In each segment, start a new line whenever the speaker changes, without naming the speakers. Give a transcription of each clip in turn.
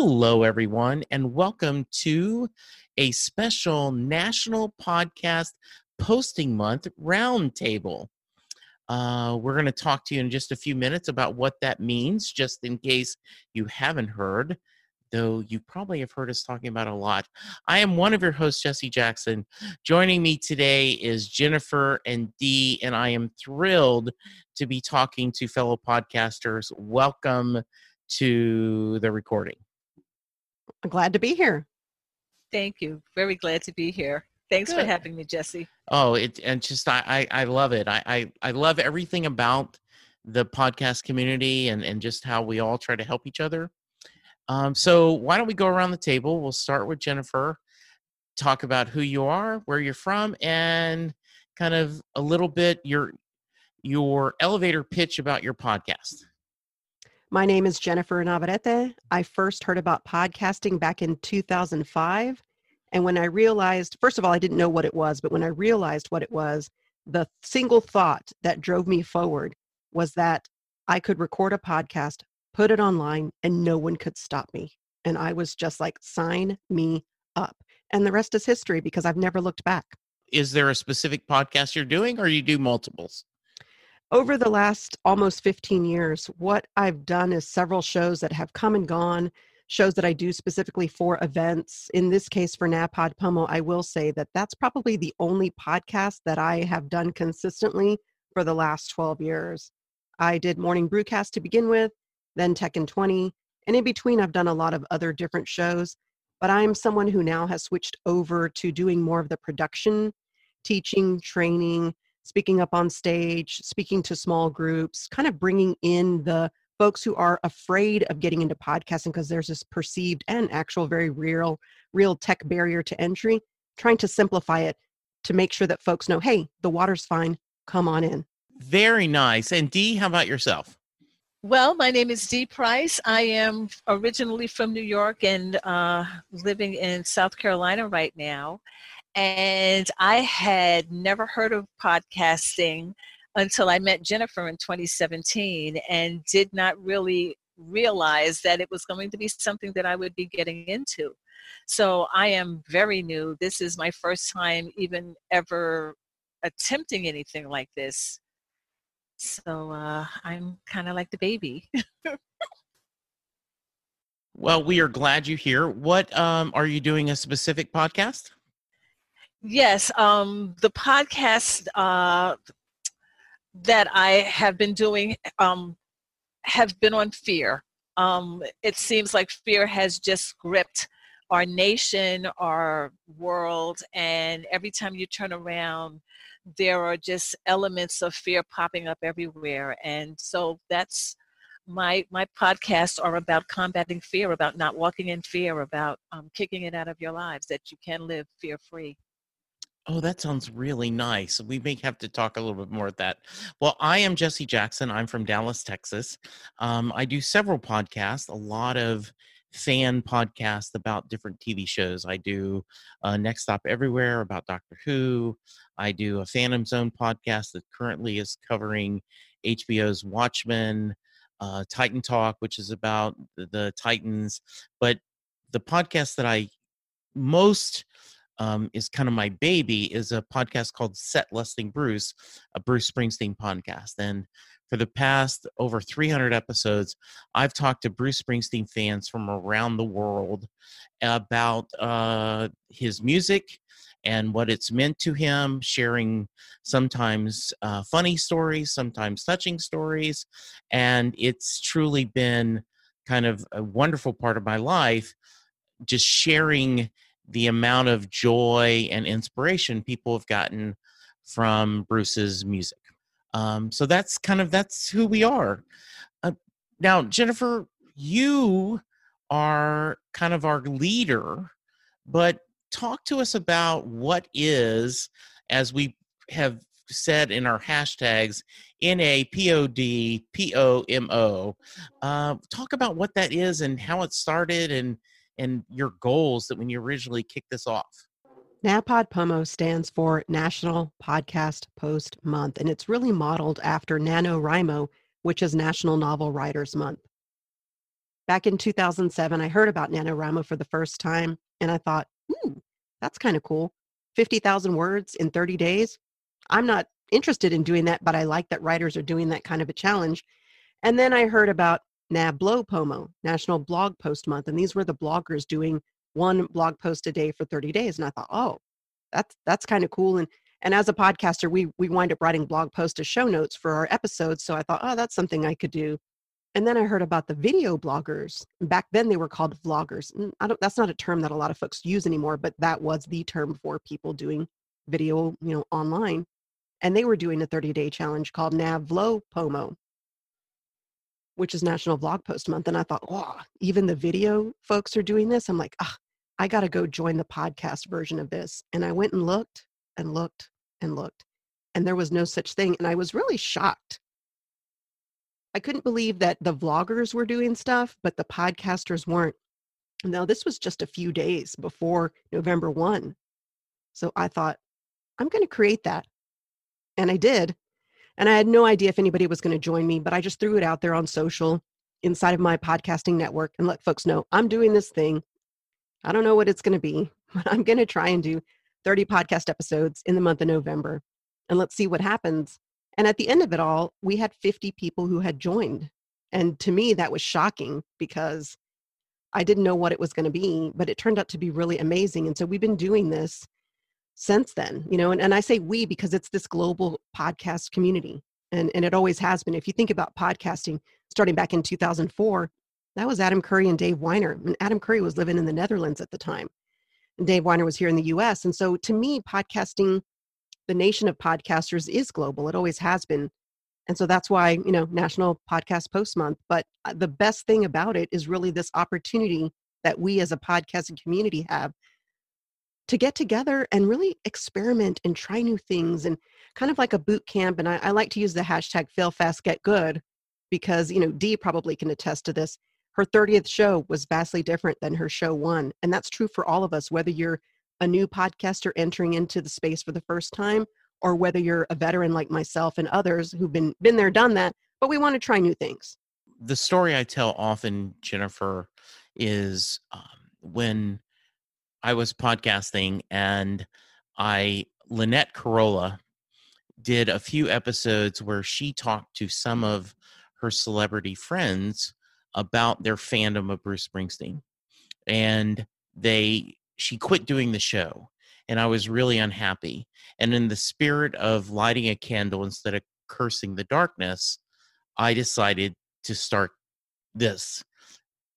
Hello, everyone, and welcome to a special National Podcast Posting Month Roundtable. Uh, we're going to talk to you in just a few minutes about what that means, just in case you haven't heard, though you probably have heard us talking about a lot. I am one of your hosts, Jesse Jackson. Joining me today is Jennifer and Dee, and I am thrilled to be talking to fellow podcasters. Welcome to the recording.
I'm glad to be here.
Thank you. Very glad to be here. Thanks
Good.
for having me, Jesse.
Oh, it and just I I, I love it. I, I I love everything about the podcast community and and just how we all try to help each other. Um, so why don't we go around the table? We'll start with Jennifer. Talk about who you are, where you're from, and kind of a little bit your your elevator pitch about your podcast.
My name is Jennifer Navarrete. I first heard about podcasting back in 2005. And when I realized, first of all, I didn't know what it was, but when I realized what it was, the single thought that drove me forward was that I could record a podcast, put it online, and no one could stop me. And I was just like, sign me up. And the rest is history because I've never looked back.
Is there a specific podcast you're doing, or you do multiples?
Over the last almost 15 years, what I've done is several shows that have come and gone, shows that I do specifically for events. In this case, for NaPod Pomo, I will say that that's probably the only podcast that I have done consistently for the last 12 years. I did Morning Brewcast to begin with, then Tech in 20, and in between, I've done a lot of other different shows. But I'm someone who now has switched over to doing more of the production, teaching, training, speaking up on stage, speaking to small groups, kind of bringing in the folks who are afraid of getting into podcasting because there's this perceived and actual very real real tech barrier to entry, trying to simplify it to make sure that folks know, hey, the water's fine, come on in.
Very nice. And Dee, how about yourself?
Well, my name is Dee Price. I am originally from New York and uh, living in South Carolina right now. And I had never heard of podcasting until I met Jennifer in 2017 and did not really realize that it was going to be something that I would be getting into. So I am very new. This is my first time even ever attempting anything like this. So uh, I'm kind of like the baby.
Well, we are glad you're here. What um, are you doing a specific podcast?
Yes, um, the podcast uh, that I have been doing um, have been on fear. Um, it seems like fear has just gripped our nation, our world, and every time you turn around, there are just elements of fear popping up everywhere. And so that's my my podcasts are about combating fear, about not walking in fear, about um, kicking it out of your lives, that you can live fear free.
Oh, that sounds really nice. We may have to talk a little bit more at that. Well, I am Jesse Jackson. I'm from Dallas, Texas. Um, I do several podcasts, a lot of fan podcasts about different TV shows. I do uh, Next Stop Everywhere about Doctor Who. I do a Phantom Zone podcast that currently is covering HBO's Watchmen, uh, Titan Talk, which is about the Titans. But the podcast that I most um, is kind of my baby is a podcast called Set Lusting Bruce, a Bruce Springsteen podcast. And for the past over 300 episodes, I've talked to Bruce Springsteen fans from around the world about uh, his music and what it's meant to him, sharing sometimes uh, funny stories, sometimes touching stories. And it's truly been kind of a wonderful part of my life, just sharing the amount of joy and inspiration people have gotten from Bruce's music. Um, so that's kind of that's who we are. Uh, now, Jennifer, you are kind of our leader, but talk to us about what is, as we have said in our hashtags, N A P O D P O M O. Uh, talk about what that is and how it started and and your goals that when you originally kicked this off?
NaPod POMO stands for National Podcast Post Month, and it's really modeled after NaNoWriMo, which is National Novel Writers Month. back in 2007, I heard about NaNoWriMo for the first time and I thought, hmm, that's kind of cool. 50,000 words in 30 days. I'm not interested in doing that, but I like that writers are doing that kind of a challenge. And then I heard about NABLO POMO, National Blog Post Month, and these were the bloggers doing one blog post a day for 30 days. And I thought, oh, that's that's kind of cool. And and as a podcaster, we we wind up writing blog posts as show notes for our episodes. So I thought, oh, that's something I could do. And then I heard about the video bloggers. Back then they were called vloggers. I don't that's not a term that a lot of folks use anymore, but that was the term for people doing video, you know, online. And they were doing a 30-day challenge called NAVLO POMO, which is National Vlog Post Month. And I thought, wow, even the video folks are doing this. I'm like, ah, I got to go join the podcast version of this. And I went and looked and looked and looked, and there was no such thing. And I was really shocked I couldn't believe that the vloggers were doing stuff, but the podcasters weren't. Now, this was just a few days before November 1. So I thought, I'm going to create that. And I did. And I had no idea if anybody was going to join me, but I just threw it out there on social inside of my podcasting network and let folks know I'm doing this thing. I don't know what it's going to be, but I'm going to try and do 30 podcast episodes in the month of November. And let's see what happens. And at the end of it all, we had 50 people who had joined. And to me, that was shocking because I didn't know what it was going to be, but it turned out to be really amazing. And so we've been doing this since then, you know, and, and I say we because it's this global podcast community. And, and it always has been. If you think about podcasting starting back in 2004, that was Adam Curry and Dave Winer And Adam Curry was living in the Netherlands at the time. And Dave Winer was here in the US. And so to me, podcasting the nation of podcasters is global. It always has been. And so that's why, you know, National Podcast Post Month. But uh, the best thing about it is really this opportunity that we as a podcasting community have to get together and really experiment and try new things and kind of like a boot camp. And I, I like to use the hashtag fail fast, get good because, you know, Dee probably can attest to this. Her 30th show was vastly different than her show one. And that's true for all of us, whether you're a new podcaster entering into the space for the first time or whether you're a veteran like myself and others who've been been there done that but we want to try new things
the story i tell often jennifer is um, when i was podcasting and i lynette carolla did a few episodes where she talked to some of her celebrity friends about their fandom of bruce springsteen and they she quit doing the show and I was really unhappy. And in the spirit of lighting a candle instead of cursing the darkness, I decided to start this.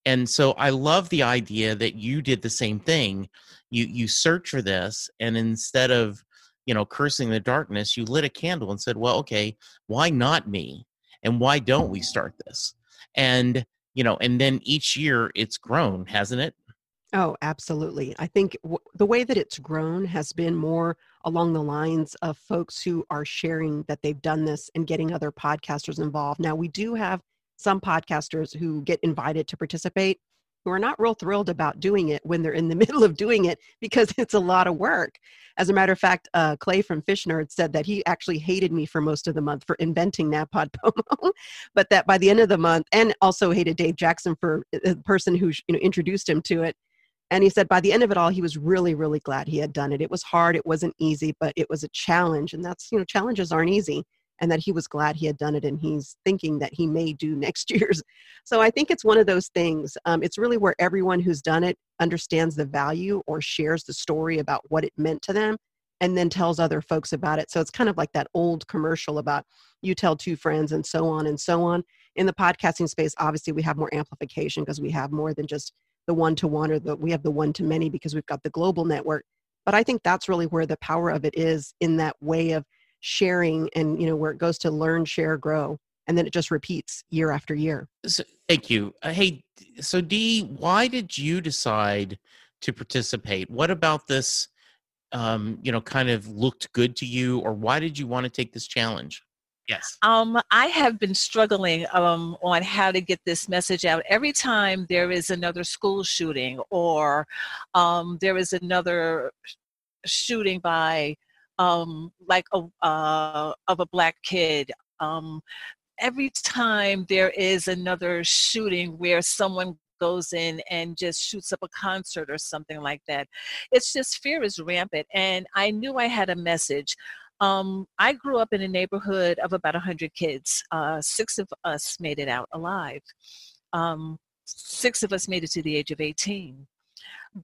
And so I love the idea that you did the same thing. You you search for this and instead of, you know, cursing the darkness, you lit a candle and said, "Well, okay, why not me? And why don't we start this?" And, you know, and then each year it's grown, hasn't it?
Oh, absolutely. I think w- the way that it's grown has been more along the lines of folks who are sharing that they've done this and getting other podcasters involved. Now, we do have some podcasters who get invited to participate who are not real thrilled about doing it when they're in the middle of doing it because it's a lot of work. As a matter of fact, uh, Clay from Fish Nerd said that he actually hated me for most of the month for inventing NAPOD Pomo, but that by the end of the month, and also hated Dave Jackson for uh, the person who you know introduced him to it and he said by the end of it all, he was really, really glad he had done it. It was hard, it wasn't easy, but it was a challenge. And that's, you know, challenges aren't easy. And that he was glad he had done it and he's thinking that he may do next year's. So I think it's one of those things. Um, it's really where everyone who's done it understands the value or shares the story about what it meant to them and then tells other folks about it. So it's kind of like that old commercial about you tell two friends and so on and so on. In the podcasting space, obviously, we have more amplification because we have more than just the one to one or the we have the one to many because we've got the global network but i think that's really where the power of it is in that way of sharing and you know where it goes to learn share grow and then it just repeats year after year
so, thank you uh, hey so dee why did you decide to participate what about this um, you know kind of looked good to you or why did you want to take this challenge Yes.
Um, I have been struggling um, on how to get this message out. Every time there is another school shooting or um, there is another shooting by um, like a, uh, of a black kid, um, every time there is another shooting where someone goes in and just shoots up a concert or something like that. It's just fear is rampant. And I knew I had a message. Um, I grew up in a neighborhood of about 100 kids. Uh, six of us made it out alive. Um, six of us made it to the age of 18.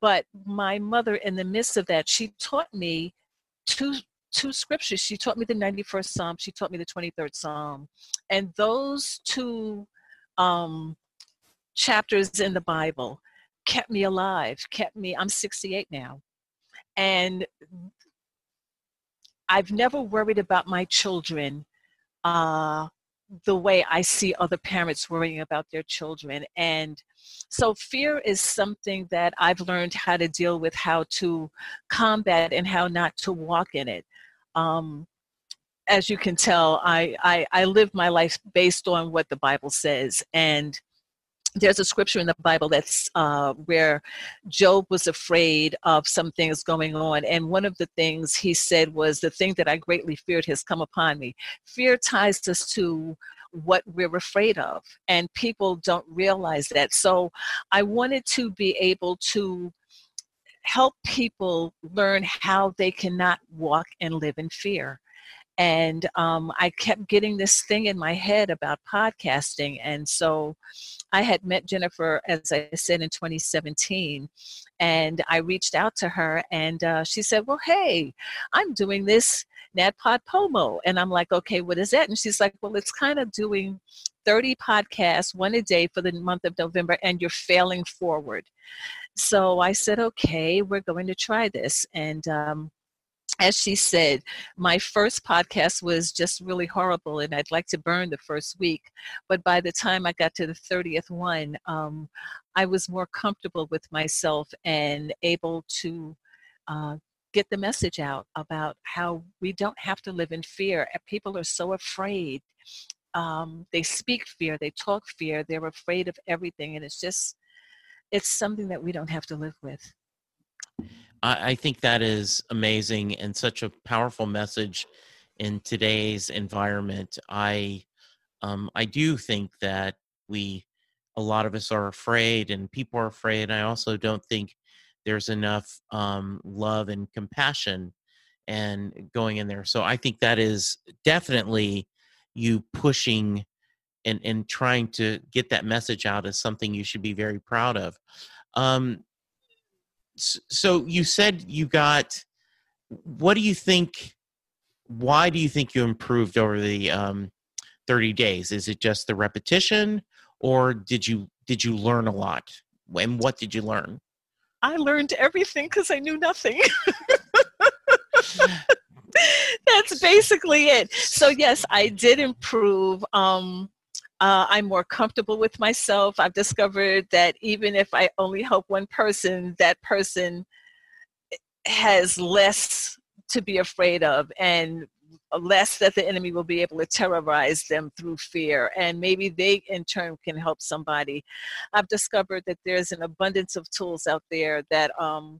But my mother, in the midst of that, she taught me two two scriptures. She taught me the 91st Psalm. She taught me the 23rd Psalm. And those two um, chapters in the Bible kept me alive, kept me, I'm 68 now. And I've never worried about my children uh, the way I see other parents worrying about their children. And so fear is something that I've learned how to deal with, how to combat, and how not to walk in it. Um, as you can tell, I, I, I live my life based on what the Bible says. And there's a scripture in the Bible that's uh, where Job was afraid of some things going on. And one of the things he said was, The thing that I greatly feared has come upon me. Fear ties us to what we're afraid of, and people don't realize that. So I wanted to be able to help people learn how they cannot walk and live in fear and um, I kept getting this thing in my head about podcasting. And so I had met Jennifer, as I said, in 2017, and I reached out to her, and uh, she said, "Well, hey, I'm doing this NADPOD Pomo," and I'm like, "Okay, what is that?" And she's like, "Well, it's kind of doing 30 podcasts, one a day for the month of November, and you're failing forward." So I said, "Okay, we're going to try this," and um, as she said, my first podcast was just really horrible, and I'd like to burn the first week. But by the time I got to the 30th one, um, I was more comfortable with myself and able to uh, get the message out about how we don't have to live in fear. People are so afraid. Um, they speak fear, they talk fear, they're afraid of everything, and it's just, it's something that we don't have to live with.
I, I think that is amazing and such a powerful message in today's environment. I um, I do think that we a lot of us are afraid and people are afraid. I also don't think there's enough um, love and compassion and going in there. So I think that is definitely you pushing and, and trying to get that message out is something you should be very proud of. Um, so you said you got what do you think why do you think you improved over the um, 30 days? Is it just the repetition or did you did you learn a lot? And what did you learn?
I learned everything because i knew nothing. That's basically it. So yes i did improve um, uh, I'm more comfortable with myself. I've discovered that even if I only help one person, that person has less to be afraid of and less that the enemy will be able to terrorize them through fear. And maybe they, in turn, can help somebody. I've discovered that there's an abundance of tools out there that um,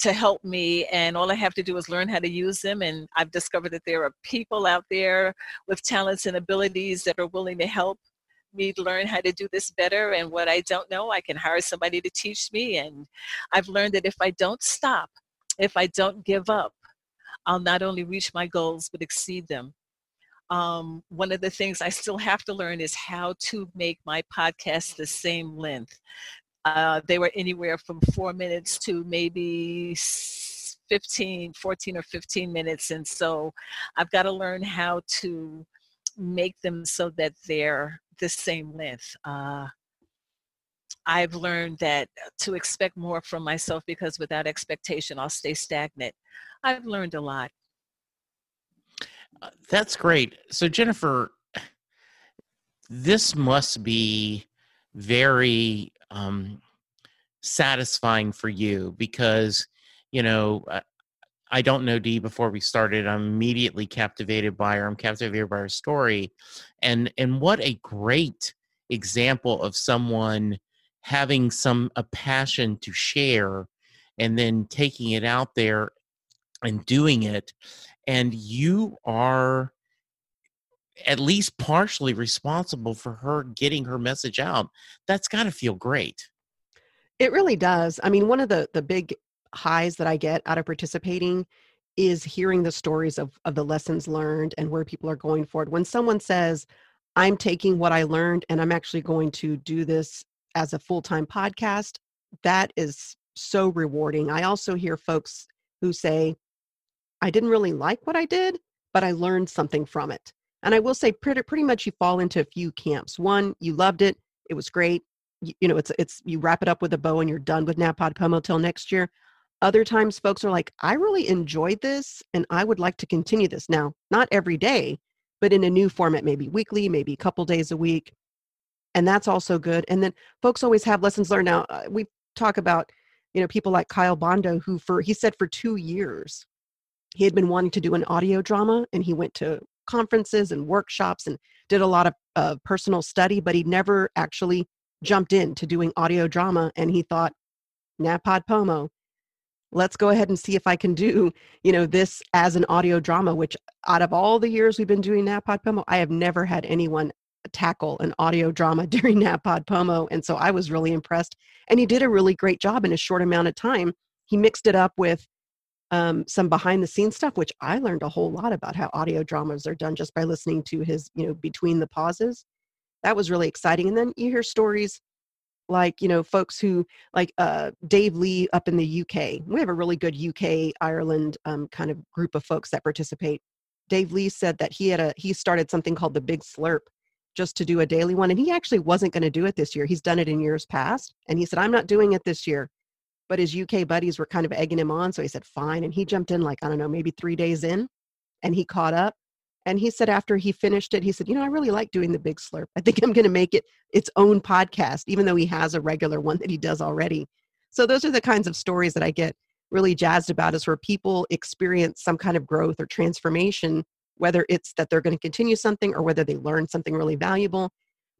to help me and all i have to do is learn how to use them and i've discovered that there are people out there with talents and abilities that are willing to help me learn how to do this better and what I don't know, I can hire somebody to teach me. And I've learned that if I don't stop, if I don't give up, I'll not only reach my goals but exceed them. Um, one of the things I still have to learn is how to make my podcast the same length. Uh, they were anywhere from four minutes to maybe 15, 14 or 15 minutes. And so I've got to learn how to make them so that they're the same length. Uh, I've learned that uh, to expect more from myself because without expectation, I'll stay stagnant. I've learned a lot.
Uh, that's great. So, Jennifer, this must be very um, satisfying for you because, you know, uh, I don't know Dee before we started. I'm immediately captivated by her. I'm captivated by her story. And and what a great example of someone having some a passion to share and then taking it out there and doing it. And you are at least partially responsible for her getting her message out. That's got to feel great.
It really does. I mean, one of the the big highs that I get out of participating is hearing the stories of of the lessons learned and where people are going forward. When someone says, "I'm taking what I learned and I'm actually going to do this as a full-time podcast," that is so rewarding. I also hear folks who say, "I didn't really like what I did, but I learned something from it." And I will say pretty pretty much you fall into a few camps. One, you loved it, it was great. You, you know, it's it's you wrap it up with a bow and you're done with NaPod Pomo till next year. Other times folks are like, I really enjoyed this and I would like to continue this. Now, not every day, but in a new format, maybe weekly, maybe a couple days a week. And that's also good. And then folks always have lessons learned. Now, uh, we talk about, you know, people like Kyle Bondo, who for, he said for two years, he had been wanting to do an audio drama and he went to conferences and workshops and did a lot of uh, personal study, but he never actually jumped into doing audio drama. And he thought, NaPod Pomo, let's go ahead and see if I can do, you know, this as an audio drama, which out of all the years we've been doing NaPod Pomo, I have never had anyone tackle an audio drama during NaPod Pomo. And so I was really impressed. And he did a really great job in a short amount of time. He mixed it up with um, some behind the scenes stuff, which I learned a whole lot about how audio dramas are done just by listening to his, you know, between the pauses. That was really exciting. And then you hear stories like, you know, folks who, like uh, Dave Lee up in the UK. We have a really good UK, Ireland um, kind of group of folks that participate. Dave Lee said that he had a, he started something called the Big Slurp just to do a daily one. And he actually wasn't going to do it this year. He's done it in years past. And he said, I'm not doing it this year but his UK buddies were kind of egging him on. So he said, fine. And he jumped in like, I don't know, maybe three days in and he caught up. And he said, after he finished it, he said, you know, I really like doing the big slurp. I think I'm going to make it its own podcast, even though he has a regular one that he does already. So those are the kinds of stories that I get really jazzed about is where people experience some kind of growth or transformation, whether it's that they're going to continue something or whether they learn something really valuable.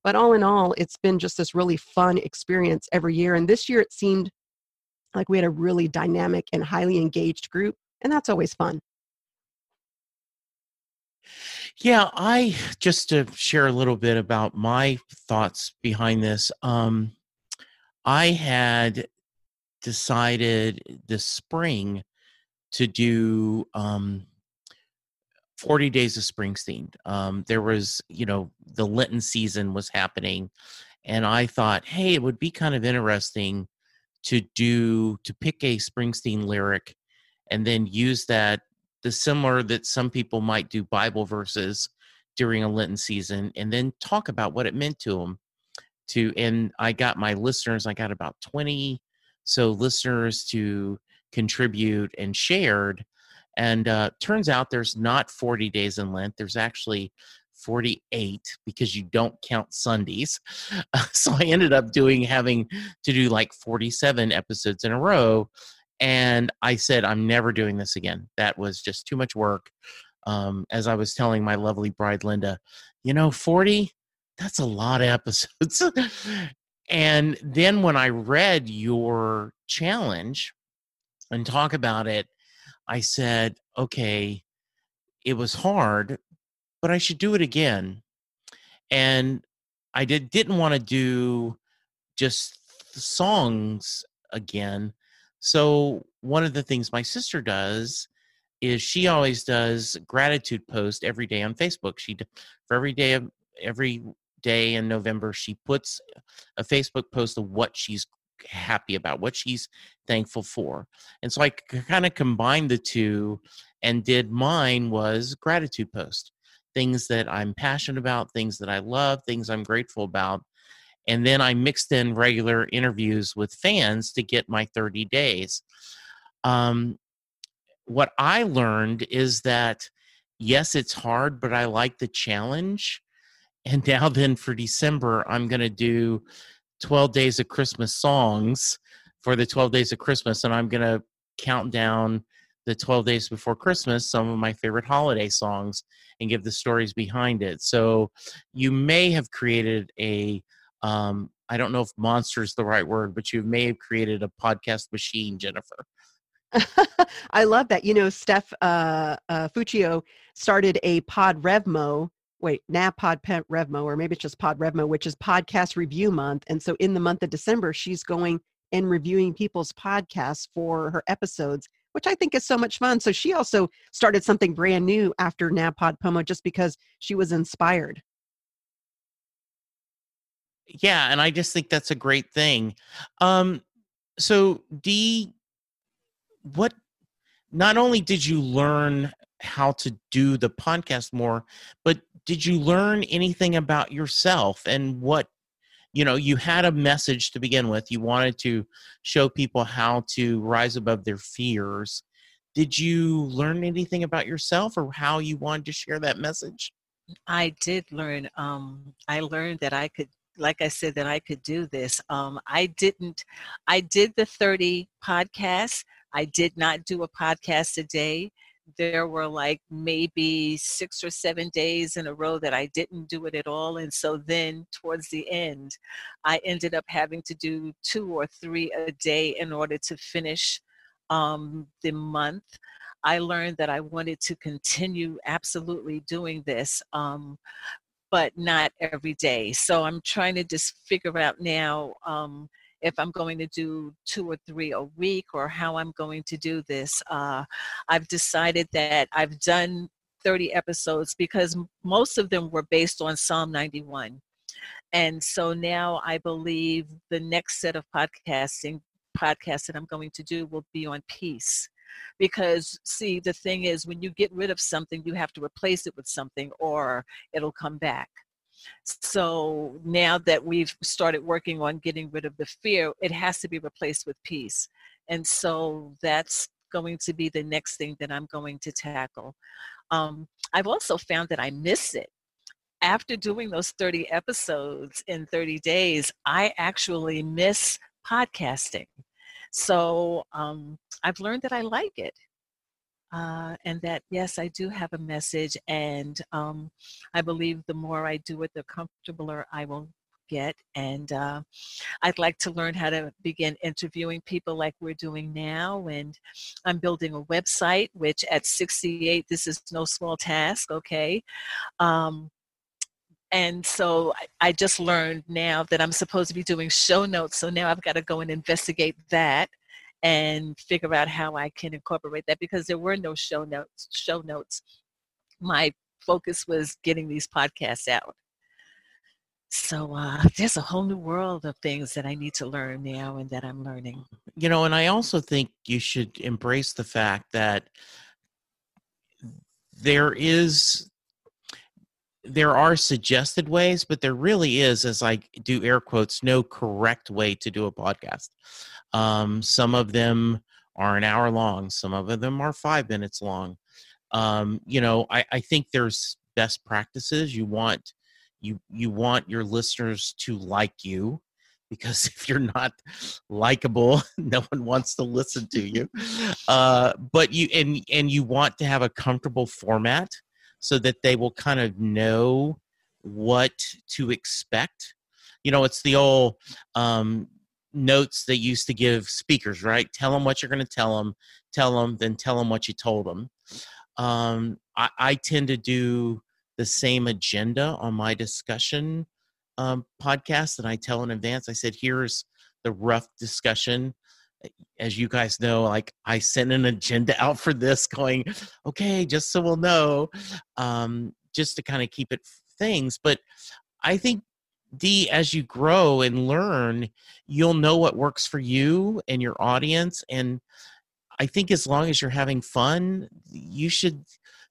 But all in all, it's been just this really fun experience every year. And this year it seemed like we had a really dynamic and highly engaged group, and that's always fun.
Yeah, I just to share a little bit about my thoughts behind this. Um, I had decided this spring to do um, 40 days of Springsteen. Um, there was, you know, the Lenten season was happening, and I thought, hey, it would be kind of interesting to do to pick a Springsteen lyric and then use that the similar that some people might do Bible verses during a Lenten season and then talk about what it meant to them to and I got my listeners I got about 20 so listeners to contribute and shared and uh, turns out there's not 40 days in Lent there's actually 48 because you don't count Sundays. So I ended up doing having to do like 47 episodes in a row. And I said, I'm never doing this again. That was just too much work. Um, as I was telling my lovely bride, Linda, you know, 40, that's a lot of episodes. and then when I read your challenge and talk about it, I said, okay, it was hard but I should do it again. And I did didn't want to do just songs again. So one of the things my sister does is she always does gratitude post every day on Facebook. She for every day of every day in November she puts a Facebook post of what she's happy about, what she's thankful for. And so I kind of combined the two and did mine was gratitude post things that I'm passionate about, things that I love, things I'm grateful about. And then I mixed in regular interviews with fans to get my 30 days. Um, what I learned is that, yes, it's hard, but I like the challenge. And now, then for December, I'm going to do 12 days of Christmas songs for the 12 days of Christmas. And I'm going to count down the 12 days before Christmas some of my favorite holiday songs and give the stories behind it. So you may have created a um, I don't know if monster is the right word, but you may have created a podcast machine, Jennifer.
I love that. You know, Steph uh, uh, Fuccio started a Pod Revmo wait, NAPOD Pet Revmo, or maybe it's just Pod Revmo, which is podcast review month. And so in the month of December, she's going and reviewing people's podcasts for her episodes, which I think is so much fun. So she also started something brand new after NAPOD Pomo just because she was inspired.
Yeah, and I just think that's a great thing. Um, so Dee, what not only did you learn how to do the podcast more, but did you learn anything about yourself and what you know you had a message to begin with you wanted to show people how to rise above their fears did you learn anything about yourself or how you wanted to share that message
I did learn. Um, I learned that I could, like I said, that I could do this. Um, I didn't. I did the thirty podcasts. I did not do a podcast a day. There were like maybe six or seven days in a row that I didn't do it at all. And so then towards the end, I ended up having to do two or three a day in order to finish um, the month. I learned that I wanted to continue absolutely doing this, um, but not every day. So I'm trying to just figure out now um, if I'm going to do two or three a week or how I'm going to do this. Uh, I've decided that I've done 30 episodes because most of them were based on Psalm 91. And so now I believe the next set of podcasting podcasts that I'm going to do will be on peace because see the thing is when you get rid of something you have to replace it with something or it'll come back. So now that we've started working on getting rid of the fear it has to be replaced with peace. And so that's going to be the next thing that i'm going to tackle. Um, i've also found that i miss it. After doing those 30 episodes in 30 days i actually miss podcasting so um, I've learned that I like it. Uh, and that yes, I do have a message, and um, I believe the more I do it, the comfortabler I will get. And uh, I'd like to learn how to begin interviewing people like we're doing now. And I'm building a website, which at 68, this is no small task. Okay. Um, and so I, just learned now that I'm supposed to be doing show notes. So now I've got to go and investigate that and figure out how I can incorporate that because there were no show notes. Show notes. My focus was getting these podcasts out. So uh, there's a whole new world of things that I need to learn now and that I'm learning.
you know and i also think you should embrace the fact that there is there are suggested ways but there really is as i do air quotes no correct way to do a podcast. Um, some of them are an hour long some of them are five minutes long. Um, you know I, I think there's best practices. You want you you want your listeners to like you because if you're not likable no one wants to listen to you. Uh, but you and and you want to have a comfortable format so that they will kind of know what to expect you know it's the old um, notes they used to give speakers right tell them what you're going to tell them tell them then tell them what you told them um, I, I tend to do the same agenda on my discussion um, podcast that I tell in advance. I said, here's the rough discussion. As you guys know, like I sent an agenda out for this, going, okay, just so we'll know, um, just to kind of keep it things. But I think Dee, as you grow and learn, you'll know what works for you and your audience. And I think as long as you're having fun, you should.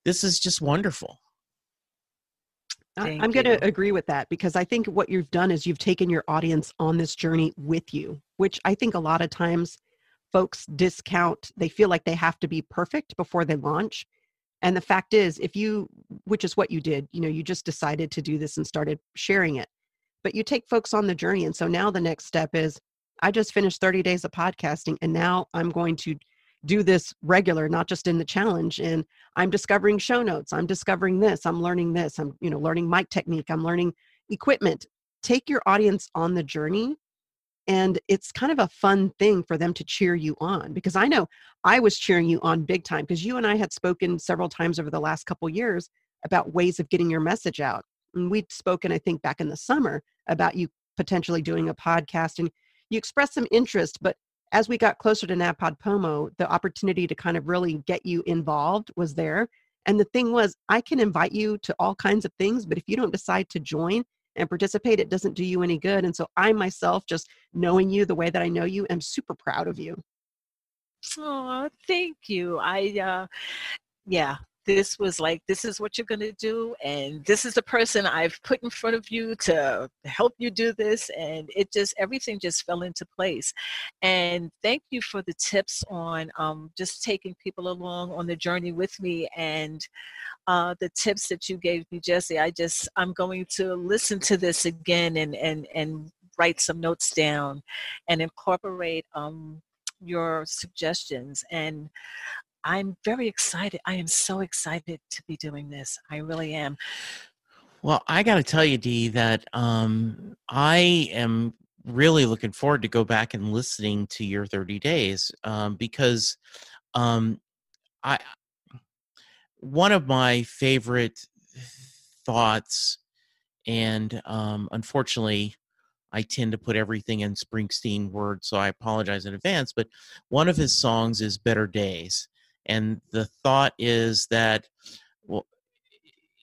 This is just wonderful.
Thank
I'm going to agree with that because I think what you've done is you've taken your audience on this journey with you, which I think a lot of times folks discount. They feel like they have to be perfect before they launch. And the fact is, if you, which is what you did, you know, you just decided to do this and started sharing it, but you take folks on the journey. And so now the next step is I just finished 30 days of podcasting and now I'm going to do this regular, not just in the challenge. And I'm discovering show notes. I'm discovering this. I'm learning this. I'm, you know, learning mic technique. I'm learning equipment. Take your audience on the journey. And it's kind of a fun thing for them to cheer you on because I know I was cheering you on big time because you and I had spoken several times over the last couple years about ways of getting your message out. And we'd spoken, I think, back in the summer about you potentially doing a podcast and you expressed some interest, but as we got closer to NaPod Pomo, the opportunity to kind of really get you involved was there. And the thing was, I can invite you to all kinds of things, but if you don't decide to join and participate, it doesn't do you any good. And so I myself, just knowing you the way that I know you, am super proud of you.
Oh, thank you. I uh yeah, this was like this is what you're going to do and this is the person I've put in front of you to help you do this and it just everything just fell into place. And thank you for the tips on um just taking people along on the journey with me and uh, the tips that you gave me, Jesse. I just I'm going to listen to this again and and and write some notes down and incorporate um, your suggestions. And I'm very excited. I am so excited to be doing this. I really am.
Well, I got to tell you, Dee, that um, I am really looking forward to go back and listening to your 30 days um, because um, I one of my favorite thoughts, and um, unfortunately, I tend to put everything in Springsteen words, so I apologize in advance. But one of his songs is "Better Days," and the thought is that well,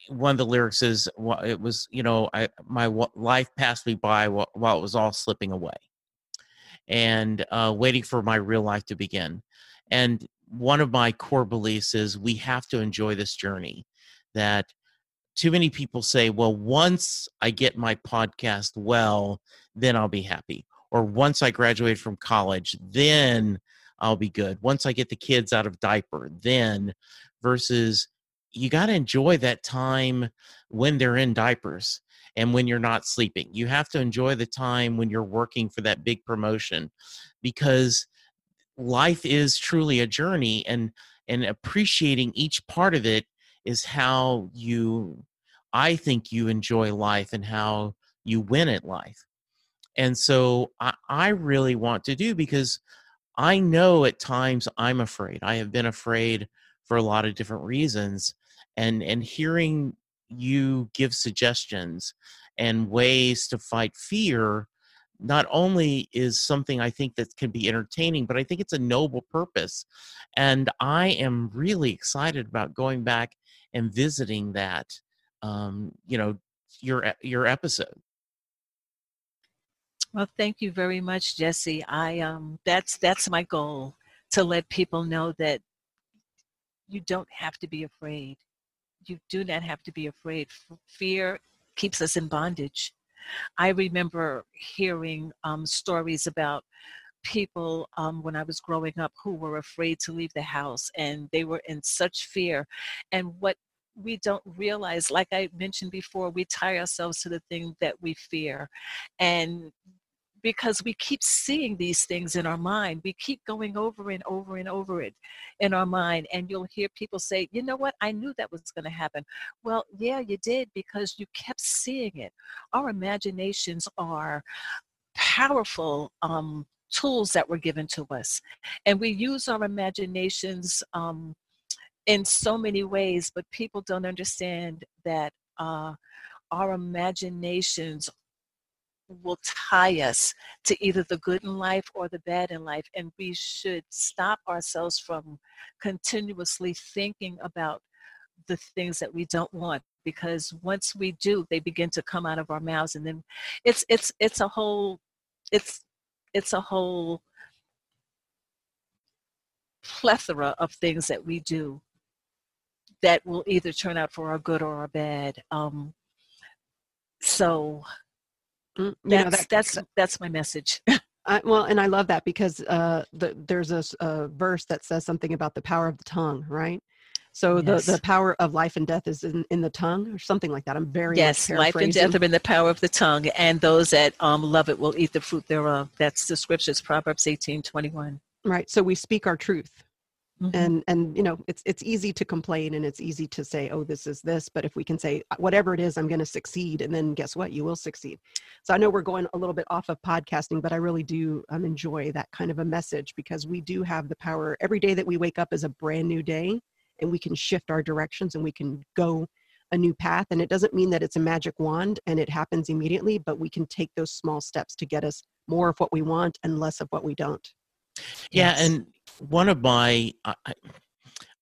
one of the lyrics is well, it was you know I my life passed me by while it was all slipping away, and uh, waiting for my real life to begin. And one of my core beliefs is we have to enjoy this journey. That too many people say, well, once I get my podcast well, then I'll be happy. Or once I graduate from college, then I'll be good. Once I get the kids out of diaper, then versus you got to enjoy that time when they're in diapers and when you're not sleeping. You have to enjoy the time when you're working for that big promotion because life is truly a journey and and appreciating each part of it is how you I think you enjoy life and how you win at life. And so I, I really want to do because I know at times I'm afraid. I have been afraid for a lot of different reasons. And and hearing you give suggestions and ways to fight fear not only is something I think that can be entertaining, but I think it's a noble purpose. And I am really excited about going back and visiting that um, you know, your your episode.
Well, thank you very much, Jesse. I um that's that's my goal to let people know that you don't have to be afraid. You do not have to be afraid. Fear keeps us in bondage. I remember hearing um, stories about people um, when I was growing up who were afraid to leave the house and they were in such fear. And what we don't realize, like I mentioned before, we tie ourselves to the thing that we fear. And because we keep seeing these things in our mind. We keep going over and over and over it in our mind. And you'll hear people say, you know what, I knew that was going to happen. Well, yeah, you did because you kept seeing it. Our imaginations are powerful um, tools that were given to us. And we use our imaginations um, in so many ways, but people don't understand that uh, our imaginations will tie us to either the good in life or the bad in life. And we should stop ourselves from continuously thinking about the things that we don't want because once we do they begin to come out of our mouths and then it's it's it's a whole it's it's a whole plethora of things that we do that will either turn out for our good or our bad um so Mm, that's, know, that, that's that's my message.
I, well, and I love that because uh, the, there's a, a, verse that says something about the power of the tongue, right? So yes. the, the power of life and death is in, in the tongue, or something like that. I'm very
yes, life and death are in the power of the tongue, and those that um, love it will eat the fruit thereof. That's the scriptures, Proverbs 18, 21.
Right. So we speak our truth, Mm-hmm. and and you know it's it's easy to complain and it's easy to say oh this is this but if we can say uh, whatever it is i'm going to succeed and then guess what you will succeed so i know we're going a little bit off of podcasting but i really do um, enjoy that kind of a message because we do have the power every day that we wake up is a brand new day and we can shift our directions and we can go a new path. And it doesn't mean that it's a magic wand and it happens immediately, but we can take those small steps to get us more of what we want and less of what we don't.
Yeah, yes. and one of my, I,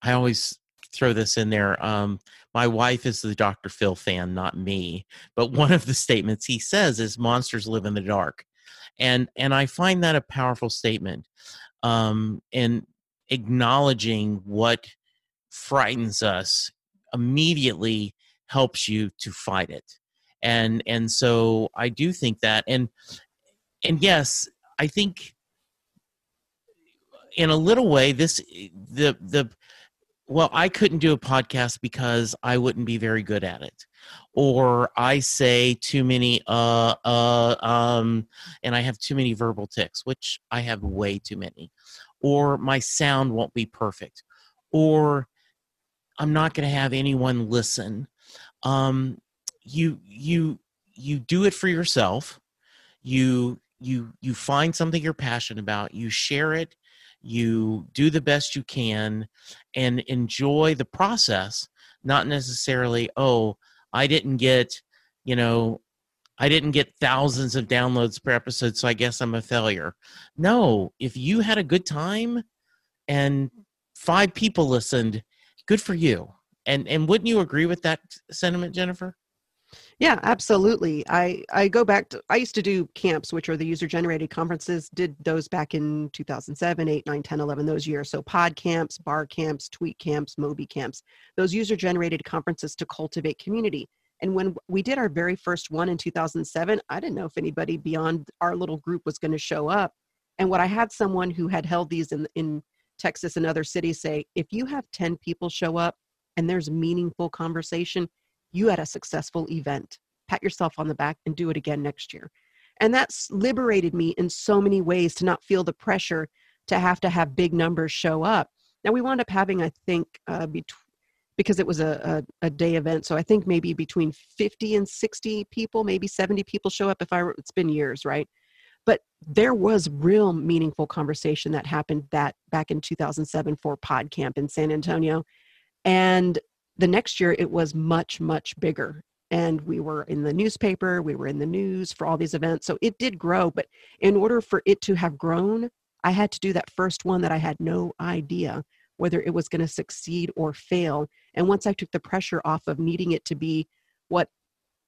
I always throw this in there. Um, my wife is the Dr. Phil fan, not me. But one of the statements he says is monsters live in the dark. And and I find that a powerful statement. Um, and acknowledging what frightens us immediately helps you to fight it. And and so I do think that and and yes, I think in a little way this the the well, I couldn't do a podcast because I wouldn't be very good at it. Or I say too many uh uh um and I have too many verbal tics, which I have way too many. Or my sound won't be perfect. Or I'm not going to have anyone listen. Um you you you do it for yourself. You you you find something you're passionate about, you share it, you do the best you can and enjoy the process not necessarily oh i didn't get you know i didn't get thousands of downloads per episode so i guess i'm a failure. No if you had a good time and five people listened good for you. And and wouldn't you agree with that sentiment jennifer
yeah, absolutely. I I go back to I used to do camps, which are the user generated conferences. Did those back in 2007, 8, 9, 10, 11 those years. So pod camps, bar camps, tweet camps, Moby camps. Those user generated conferences to cultivate community. And when we did our very first one in 2007, I didn't know if anybody beyond our little group was going to show up. And what I had someone who had held these in in Texas and other cities say, if you have 10 people show up and there's meaningful conversation, you had a successful event. Pat yourself on the back and do it again next year. And that's liberated me in so many ways to not feel the pressure to have to have big numbers show up. Now we wound up having, I think, uh, because it was a, a, a, day event, so I think maybe between 50 and 60 people, maybe 70 people show up. If I, it's been years, right? But there was real meaningful conversation that happened that back in 2007 for PodCamp in San Antonio, and the next year it was much much bigger. And we were in the newspaper we were in the news for all these events. So it did grow but in order for it to have grown i had to do that first one that i had no idea whether it was going to succeed or fail. And once i took the pressure off of needing it to be what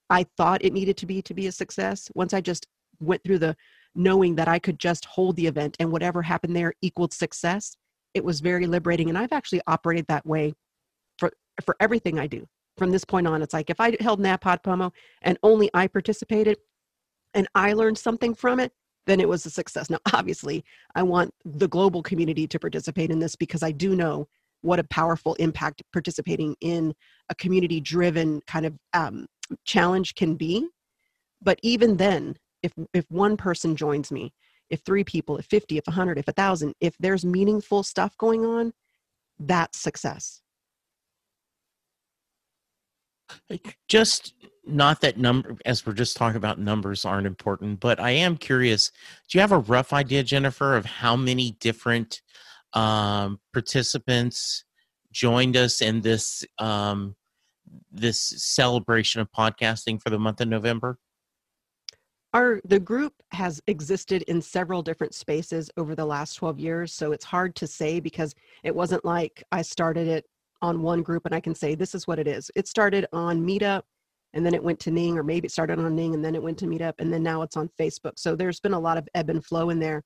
i thought it needed to be to be a success once i just went through the knowing that i could just hold the event and whatever happened there equaled success it was very liberating. And i've actually operated that way for everything I do from this point on. It's like if I held NaPodPoMo and only I participated and I learned something from it, then it was a success. Now, obviously, I want the global community to participate in this because I do know what a powerful impact participating in a community driven kind of um, challenge can be. But even then, if, if one person joins me, if three people, if 50, if 100, if 1,000, if there's meaningful stuff going on, that's success.
Just not that number as we're just talking about numbers aren't important but i am curious do you have a rough idea jennifer of how many different um, participants joined us in this um, this celebration of podcasting for the month of november?
Our the group has existed in several different spaces over the last 12 years so it's hard to say because it wasn't like i started it on one group and I can say this is what it is. It started on Meetup and then it went to Ning, or maybe it started on Ning and then it went to Meetup and then now it's on Facebook. So there's been a lot of ebb and flow in there.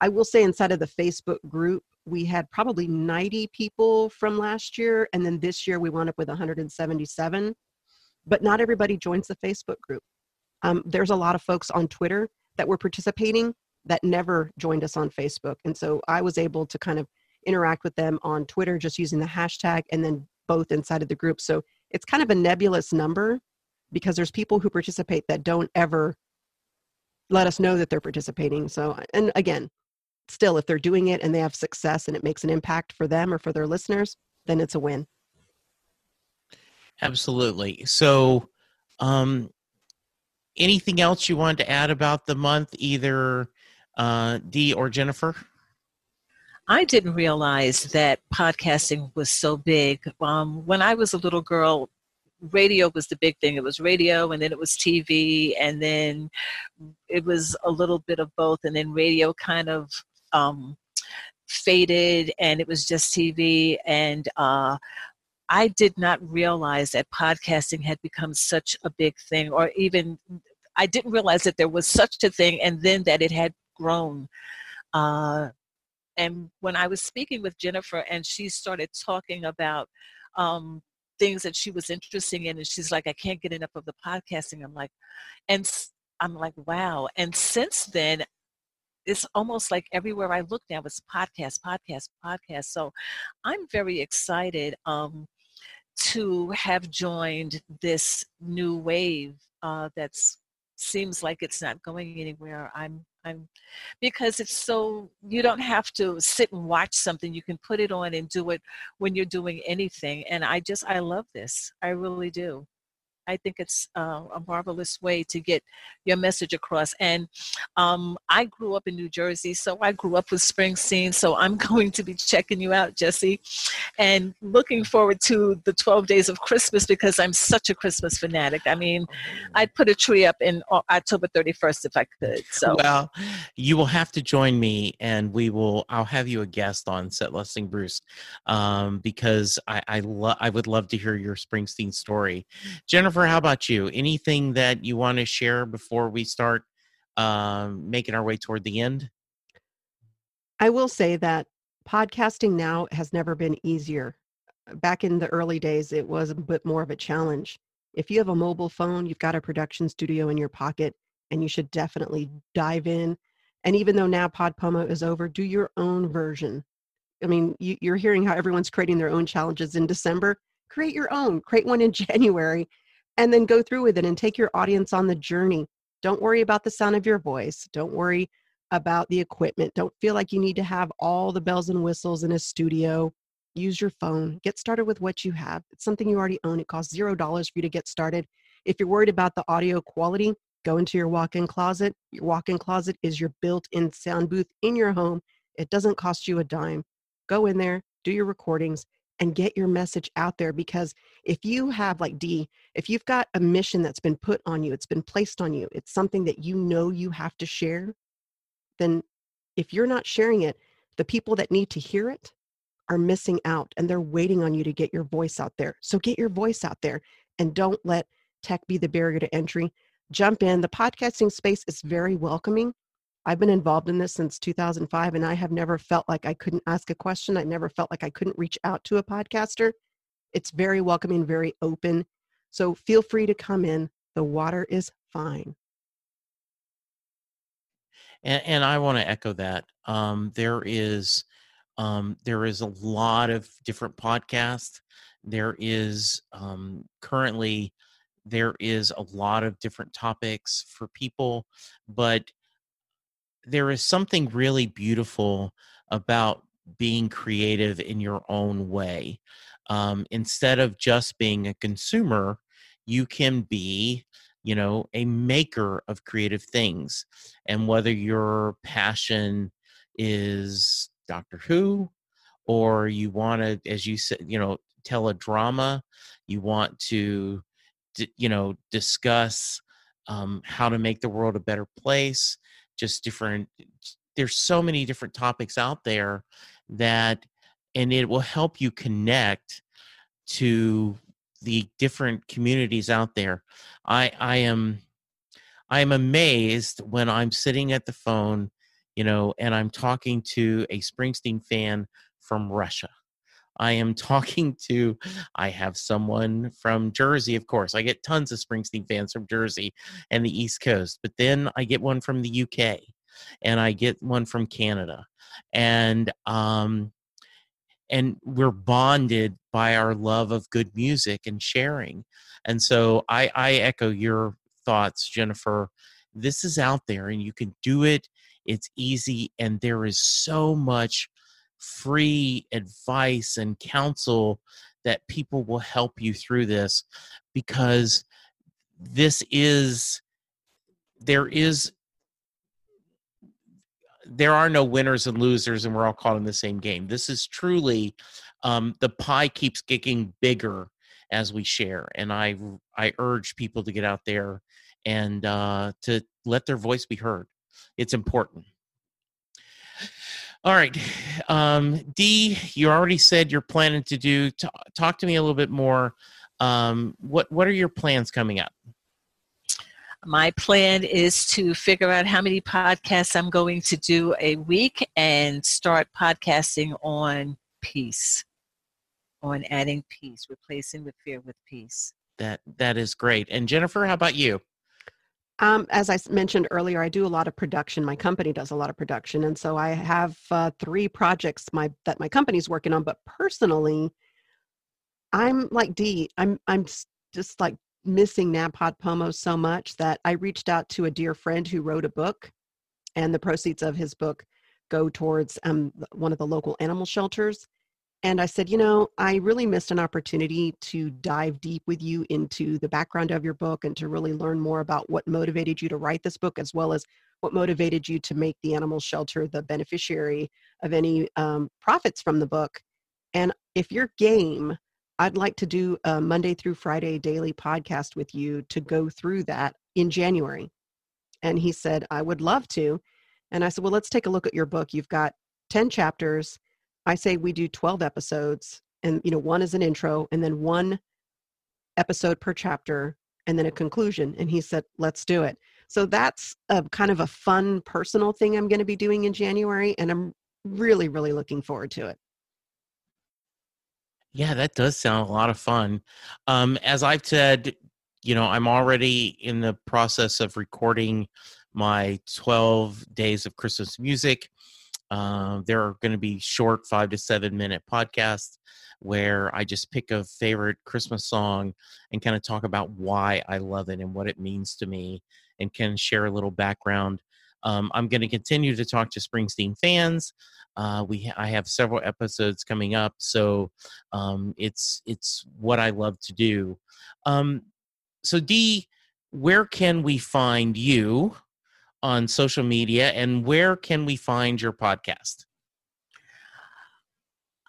I will say inside of the Facebook group, we had probably 90 people from last year, and then this year we wound up with 177. But not everybody joins the Facebook group. Um, there's a lot of folks on Twitter that were participating that never joined us on Facebook. And so I was able to kind of interact with them on Twitter just using the hashtag and then both inside of the group. So it's kind of a nebulous number because there's people who participate that don't ever let us know that they're participating. So, and again, still, if they're doing it and they have success and it makes an impact for them or for their listeners, then it's a win.
Absolutely. So, um, anything else you wanted to add about the month, either uh, Dee or Jennifer?
I didn't realize that podcasting was so big. Um, when I was a little girl, radio was the big thing. It was radio, and then it was TV, and then it was a little bit of both, and then radio kind of um, faded, and it was just TV. And uh, I did not realize that podcasting had become such a big thing, or even I didn't realize that there was such a thing, and then that it had grown. Uh, and when I was speaking with Jennifer, and she started talking about um, things that she was interested in, and she's like, "I can't get enough of the podcasting." I'm like, and I'm like, "Wow!" And since then, it's almost like everywhere I look now, it's podcast, podcast, podcast. So I'm very excited um, to have joined this new wave uh, that's seems like it's not going anywhere. I'm I'm because it's so you don't have to sit and watch something. You can put it on and do it when you're doing anything. And I just I love this. I really do. I think it's uh, a marvelous way to get your message across. And um, I grew up in New Jersey, so I grew up with Springsteen. So I'm going to be checking you out, Jesse, and looking forward to the 12 days of Christmas because I'm such a Christmas fanatic. I mean, I'd put a tree up in October 31st if I could. So
well, you will have to join me, and we will. I'll have you a guest on Set Listing Bruce um, because I I, lo- I would love to hear your Springsteen story, Jennifer. Jennifer, how about you? Anything that you want to share before we start um, making our way toward the end?
I will say that podcasting now has never been easier. Back in the early days, it was a bit more of a challenge. If you have a mobile phone, you've got a production studio in your pocket, and you should definitely dive in. And even though now PodPomo is over, do your own version. I mean, you, you're hearing how everyone's creating their own challenges in December. Create your own. Create one in January and then go through with it and take your audience on the journey. Don't worry about the sound of your voice. Don't worry about the equipment. Don't feel like you need to have all the bells and whistles in a studio. Use your phone. Get started with what you have. It's something you already own. It costs zero dollars for you to get started. If you're worried about the audio quality, go into your walk in closet. Your walk in closet is your built in sound booth in your home. It doesn't cost you a dime. Go in there, do your recordings, and get your message out there because if you have like Dee if you've got a mission that's been put on you it's been placed on you it's something that you know you have to share then if you're not sharing it the people that need to hear it are missing out and they're waiting on you to get your voice out there. So get your voice out there and don't let tech be the barrier to entry. Jump in. The podcasting space is very welcoming I've been involved in this since 2005, and I have never felt like I couldn't ask a question. I never felt like I couldn't reach out to a podcaster. It's very welcoming, very open. So feel free to come in. The water is fine.
And, and I want to echo that. Um, there is um, there is a lot of different podcasts. There is um, currently there is a lot of different topics for people, but there is something really beautiful about being creative in your own way. Um, instead of just being a consumer, you can be, you know, a maker of creative things. And whether your passion is Doctor Who, or you want to, as you said, you know, tell a drama, you want to, you know, discuss um, how to make the world a better place just different there's so many different topics out there that and it will help you connect to the different communities out there. I i am i am amazed when i'm sitting at the phone you know and i'm talking to a springsteen fan from russia I am talking to, I have someone from Jersey, of course. I get tons of Springsteen fans from Jersey and the East Coast, but then I get one from the UK and I get one from Canada. And, um, and we're bonded by our love of good music and sharing. And so I, I echo your thoughts, Jennifer. This is out there and you can do it. It's easy. And there is so much free advice and counsel that people will help you through this because this is there is there are no winners and losers and we're all caught in the same game this is truly um, the pie keeps getting bigger as we share. And I I urge people to get out there and uh, to let their voice be heard. It's important. All right, um, Dee, you already said you're planning to do. T- talk to me a little bit more. Um, what what are your plans coming up?
My plan is to figure out how many podcasts I'm going to do a week and start podcasting on peace, on adding peace, replacing the fear with peace.
That that is great. And Jennifer, how about you?
Um, as I mentioned earlier, I do a lot of production. My company does a lot of production, and so I have uh, three projects my that my company's working on. But personally, I'm like Dee. I'm I'm just like missing NaPodPoMo so much that I reached out to a dear friend who wrote a book, and the proceeds of his book go towards um, one of the local animal shelters. And I said, you know, I really missed an opportunity to dive deep with you into the background of your book and to really learn more about what motivated you to write this book, as well as what motivated you to make the animal shelter the beneficiary of any um, profits from the book. And if you're game, I'd like to do a Monday through Friday daily podcast with you to go through that in January. And he said, I would love to. And I said, Well, let's take a look at your book. You've got 10 chapters. I say we do 12 episodes, and you know, one is an intro, and then one episode per chapter, and then a conclusion. And he said, Let's do it. So that's a kind of a fun personal thing I'm going to be doing in January. And I'm really, really looking forward to it.
Yeah, that does sound a lot of fun. Um, as I've said, you know, I'm already in the process of recording my 12 days of Christmas music. Uh, there are going to be short five to seven minute podcasts where I just pick a favorite Christmas song and kind of talk about why I love it and what it means to me and can share a little background. Um, I'm going to continue to talk to Springsteen fans. Uh, we I have several episodes coming up, so um, it's it's what I love to do. Um, so Dee, where can we find you on social media, and where can we find your podcast?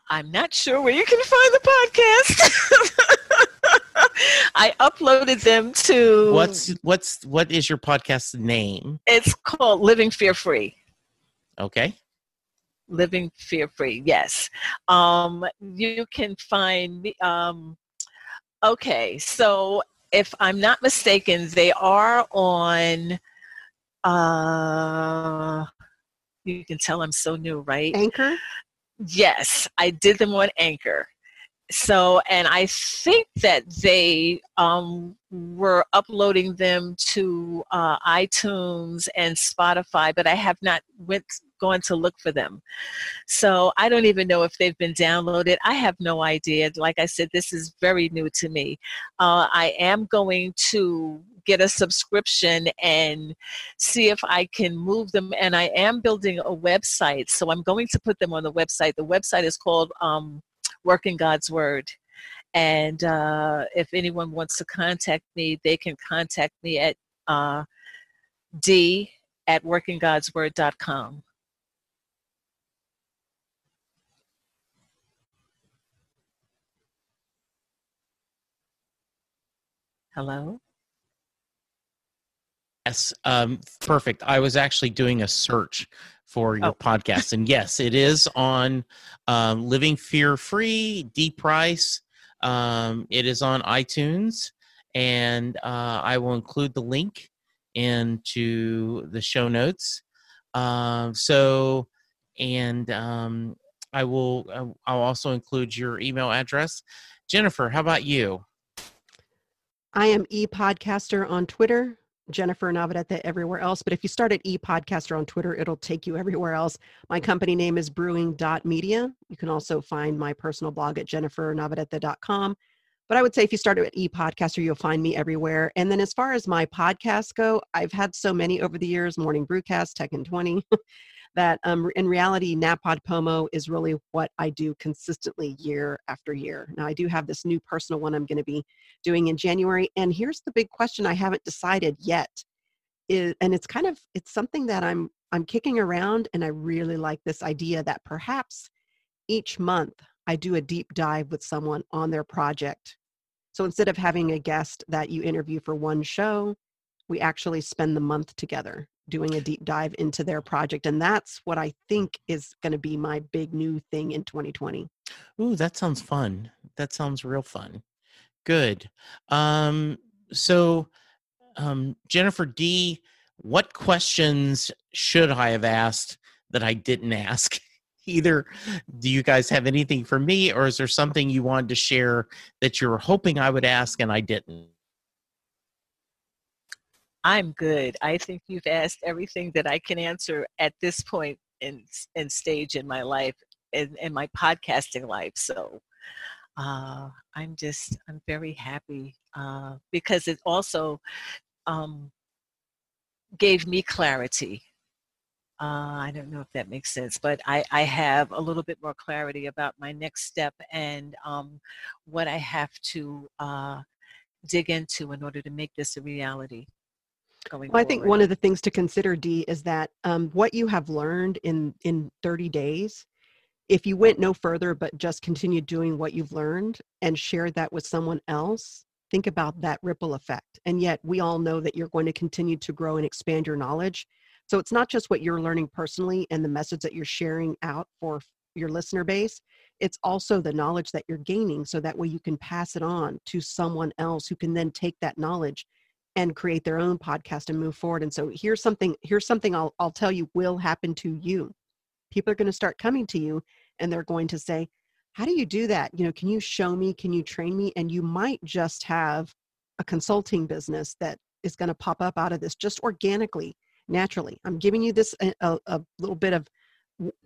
I'm not sure where you can find the podcast. I uploaded them to
what's what's what is your podcast name?
It's called Living Fear Free.
Okay
living fear free yes um you can find me um okay so if i'm not mistaken they are on uh you can tell i'm so new right?
Anchor?
Yes i did them on anchor. So and i think that they um, were uploading them to uh, itunes and spotify but i have not went gone to look for them. So i don't even know if they've been downloaded. I have no idea. Like i said this is very new to me. Uh, i am going to get a subscription and see if I can move them. And I am building a website, so I'm going to put them on the website. The website is called um, Working God's Word. And uh, if anyone wants to contact me, they can contact me at uh, d at workinggodsword.com. Hello?
Yes, um, perfect. I was actually doing a search for your oh. podcast. And yes, it is on um, Living Fear Free, Dee Price. Um, it is on iTunes, and uh, I will include the link into the show notes. Uh, so, and um, I will. Uh, I'll also include your email address. Jennifer, how about you?
I am e podcaster on Twitter. Jennifer Navarrete everywhere else. But if you start at ePodcaster on Twitter, it'll take you everywhere else. My company name is brewing.media. You can also find my personal blog at jennifernavarrete.com. But I would say if you start at ePodcaster, you'll find me everywhere. And then as far as my podcasts go, I've had so many over the years Morning Brewcast, Tech in 20. that um, in reality, NaPodPoMo is really what I do consistently year after year. Now, I do have this new personal one I'm going to be doing in January. And here's the big question I haven't decided yet. Is, and it's kind of it's something that I'm I'm kicking around and I really like this idea that perhaps each month I do a deep dive with someone on their project So instead of having a guest that you interview for one show, we actually spend the month together doing a deep dive into their project. And that's what I think is going to be my big new thing in 2020.
Ooh, that sounds fun. That sounds real fun. Good. Um, so, um, Jennifer Dee, what questions should I have asked that I didn't ask? Either do you guys have anything for me, or is there something you wanted to share that you were hoping I would ask and I didn't?
I'm good. I think you've asked everything that I can answer at this point in in stage in my life in, in my podcasting life. So uh, I'm just I'm very happy uh, because it also um, gave me clarity. Uh, I don't know if that makes sense, but I, I have a little bit more clarity about my next step and um, what I have to uh, dig into in order to make this a reality
going well, I think one of the things to consider, Dee, is that um, what you have learned in in 30 days, if you went no further but just continued doing what you've learned and shared that with someone else, think about that ripple effect. And yet, we all know that you're going to continue to grow and expand your knowledge. So it's not just what you're learning personally and the message that you're sharing out for your listener base. It's also the knowledge that you're gaining so that way you can pass it on to someone else who can then take that knowledge and create their own podcast and move forward. And so here's something, here's something I'll, I'll tell you will happen to you. People are going to start coming to you and they're going to say, how do you do that? You know, can you show me? Can you train me? And you might just have a consulting business that is going to pop up out of this just organically, naturally. I'm giving you this a, a, a little bit of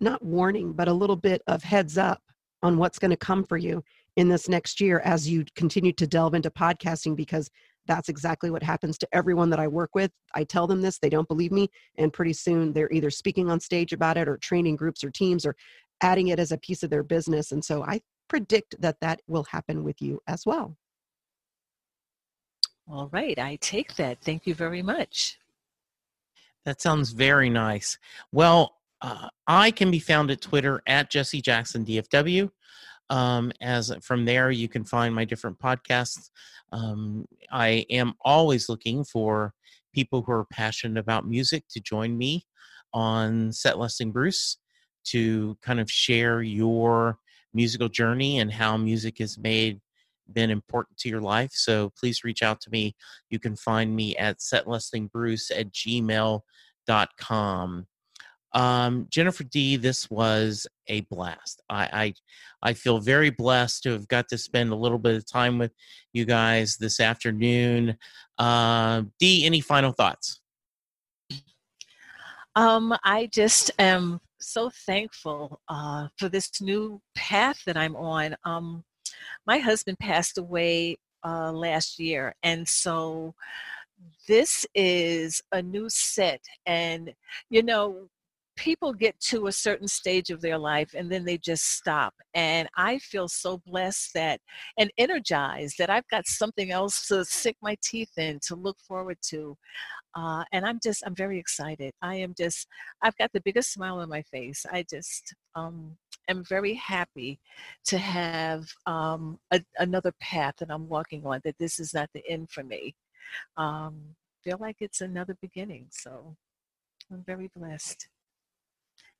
not warning, but a little bit of heads up on what's going to come for you in this next year as you continue to delve into podcasting because that's exactly what happens to everyone that I work with. I tell them this, they don't believe me, and pretty soon they're either speaking on stage about it or training groups or teams or adding it as a piece of their business. And so I predict that that will happen with you as well.
All right, I take that. Thank you very much.
That sounds very nice. Well, uh, I can be found at Twitter at Jesse Jackson DFW. Um, as from there, you can find my different podcasts. Um, I am always looking for people who are passionate about music to join me on Set Listing Bruce to kind of share your musical journey and how music has made been important to your life. So please reach out to me. You can find me at setlistingbruce at gmail.com. Um, Jennifer Dee, this was a blast. I, I I feel very blessed to have got to spend a little bit of time with you guys this afternoon. Uh, Dee, any final thoughts?
Um, I just am so thankful uh, for this new path that I'm on. Um, my husband passed away uh, last year, and so this is a new set. And you know, people get to a certain stage of their life and then they just stop. And I feel so blessed that and energized that I've got something else to sink my teeth in to look forward to. Uh, and I'm just, I'm very excited. I am just, I've got the biggest smile on my face. I just um, am very happy to have um, a, another path that I'm walking on, that this is not the end for me. Um, feel like it's another beginning. So I'm very blessed.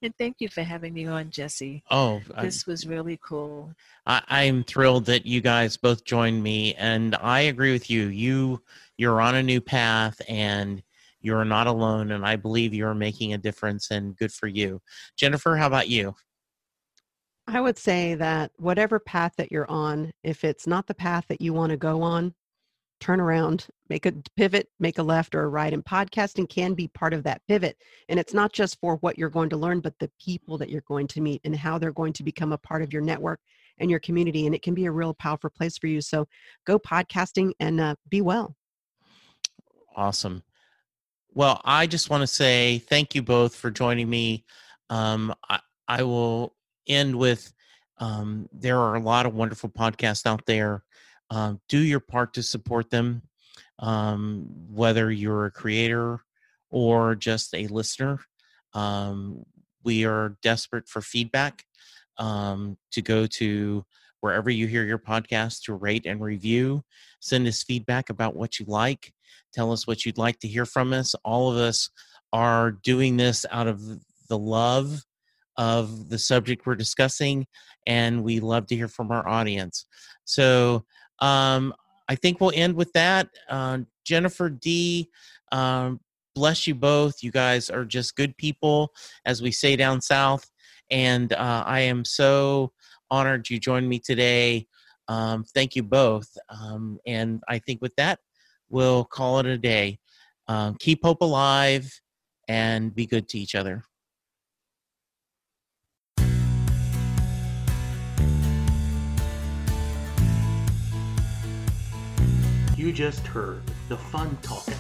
And thank you for having me on, Jesse.
Oh,
this I, was really cool.
I, I'm thrilled that you guys both joined me, and I agree with you. You you're on a new path, and you're not alone. And I believe you're making a difference, and good for you, Jennifer. How about you?
I would say that whatever path that you're on, if it's not the path that you want to go on, turn around, make a pivot, make a left or a right. And podcasting can be part of that pivot. And it's not just for what you're going to learn, but the people that you're going to meet and how they're going to become a part of your network and your community. And it can be a real powerful place for you. So go podcasting and uh, be well.
Awesome. Well, I just want to say thank you both for joining me. Um, I, I will end with um, there are a lot of wonderful podcasts out there um, do your part to support them, um, whether you're a creator or just a listener. Um, we are desperate for feedback um, to go to wherever you hear your podcast to rate and review. Send us feedback about what you like. Tell us what you'd like to hear from us. All of us are doing this out of the love of the subject we're discussing, and we love to hear from our audience. So um, I think we'll end with that. Uh, Jennifer Dee, um, bless you both. You guys are just good people, as we say down south. And uh, I am so honored you joined me today. Um, thank you both. Um, and I think with that, we'll call it a day. Um, keep hope alive and be good to each other. You just heard the fun talking,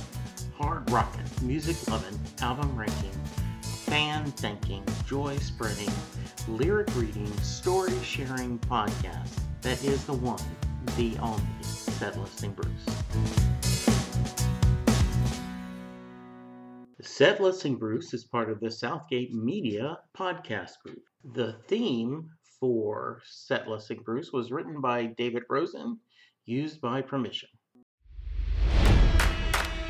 hard rocking, music loving, album ranking, fan thinking, joy spreading, lyric reading, story sharing podcast that is the one, the only, Set Listing Bruce. Set Listing Bruce is part of the Southgate Media podcast group. The theme for Set Listing Bruce was written by David Rosen, used by permission.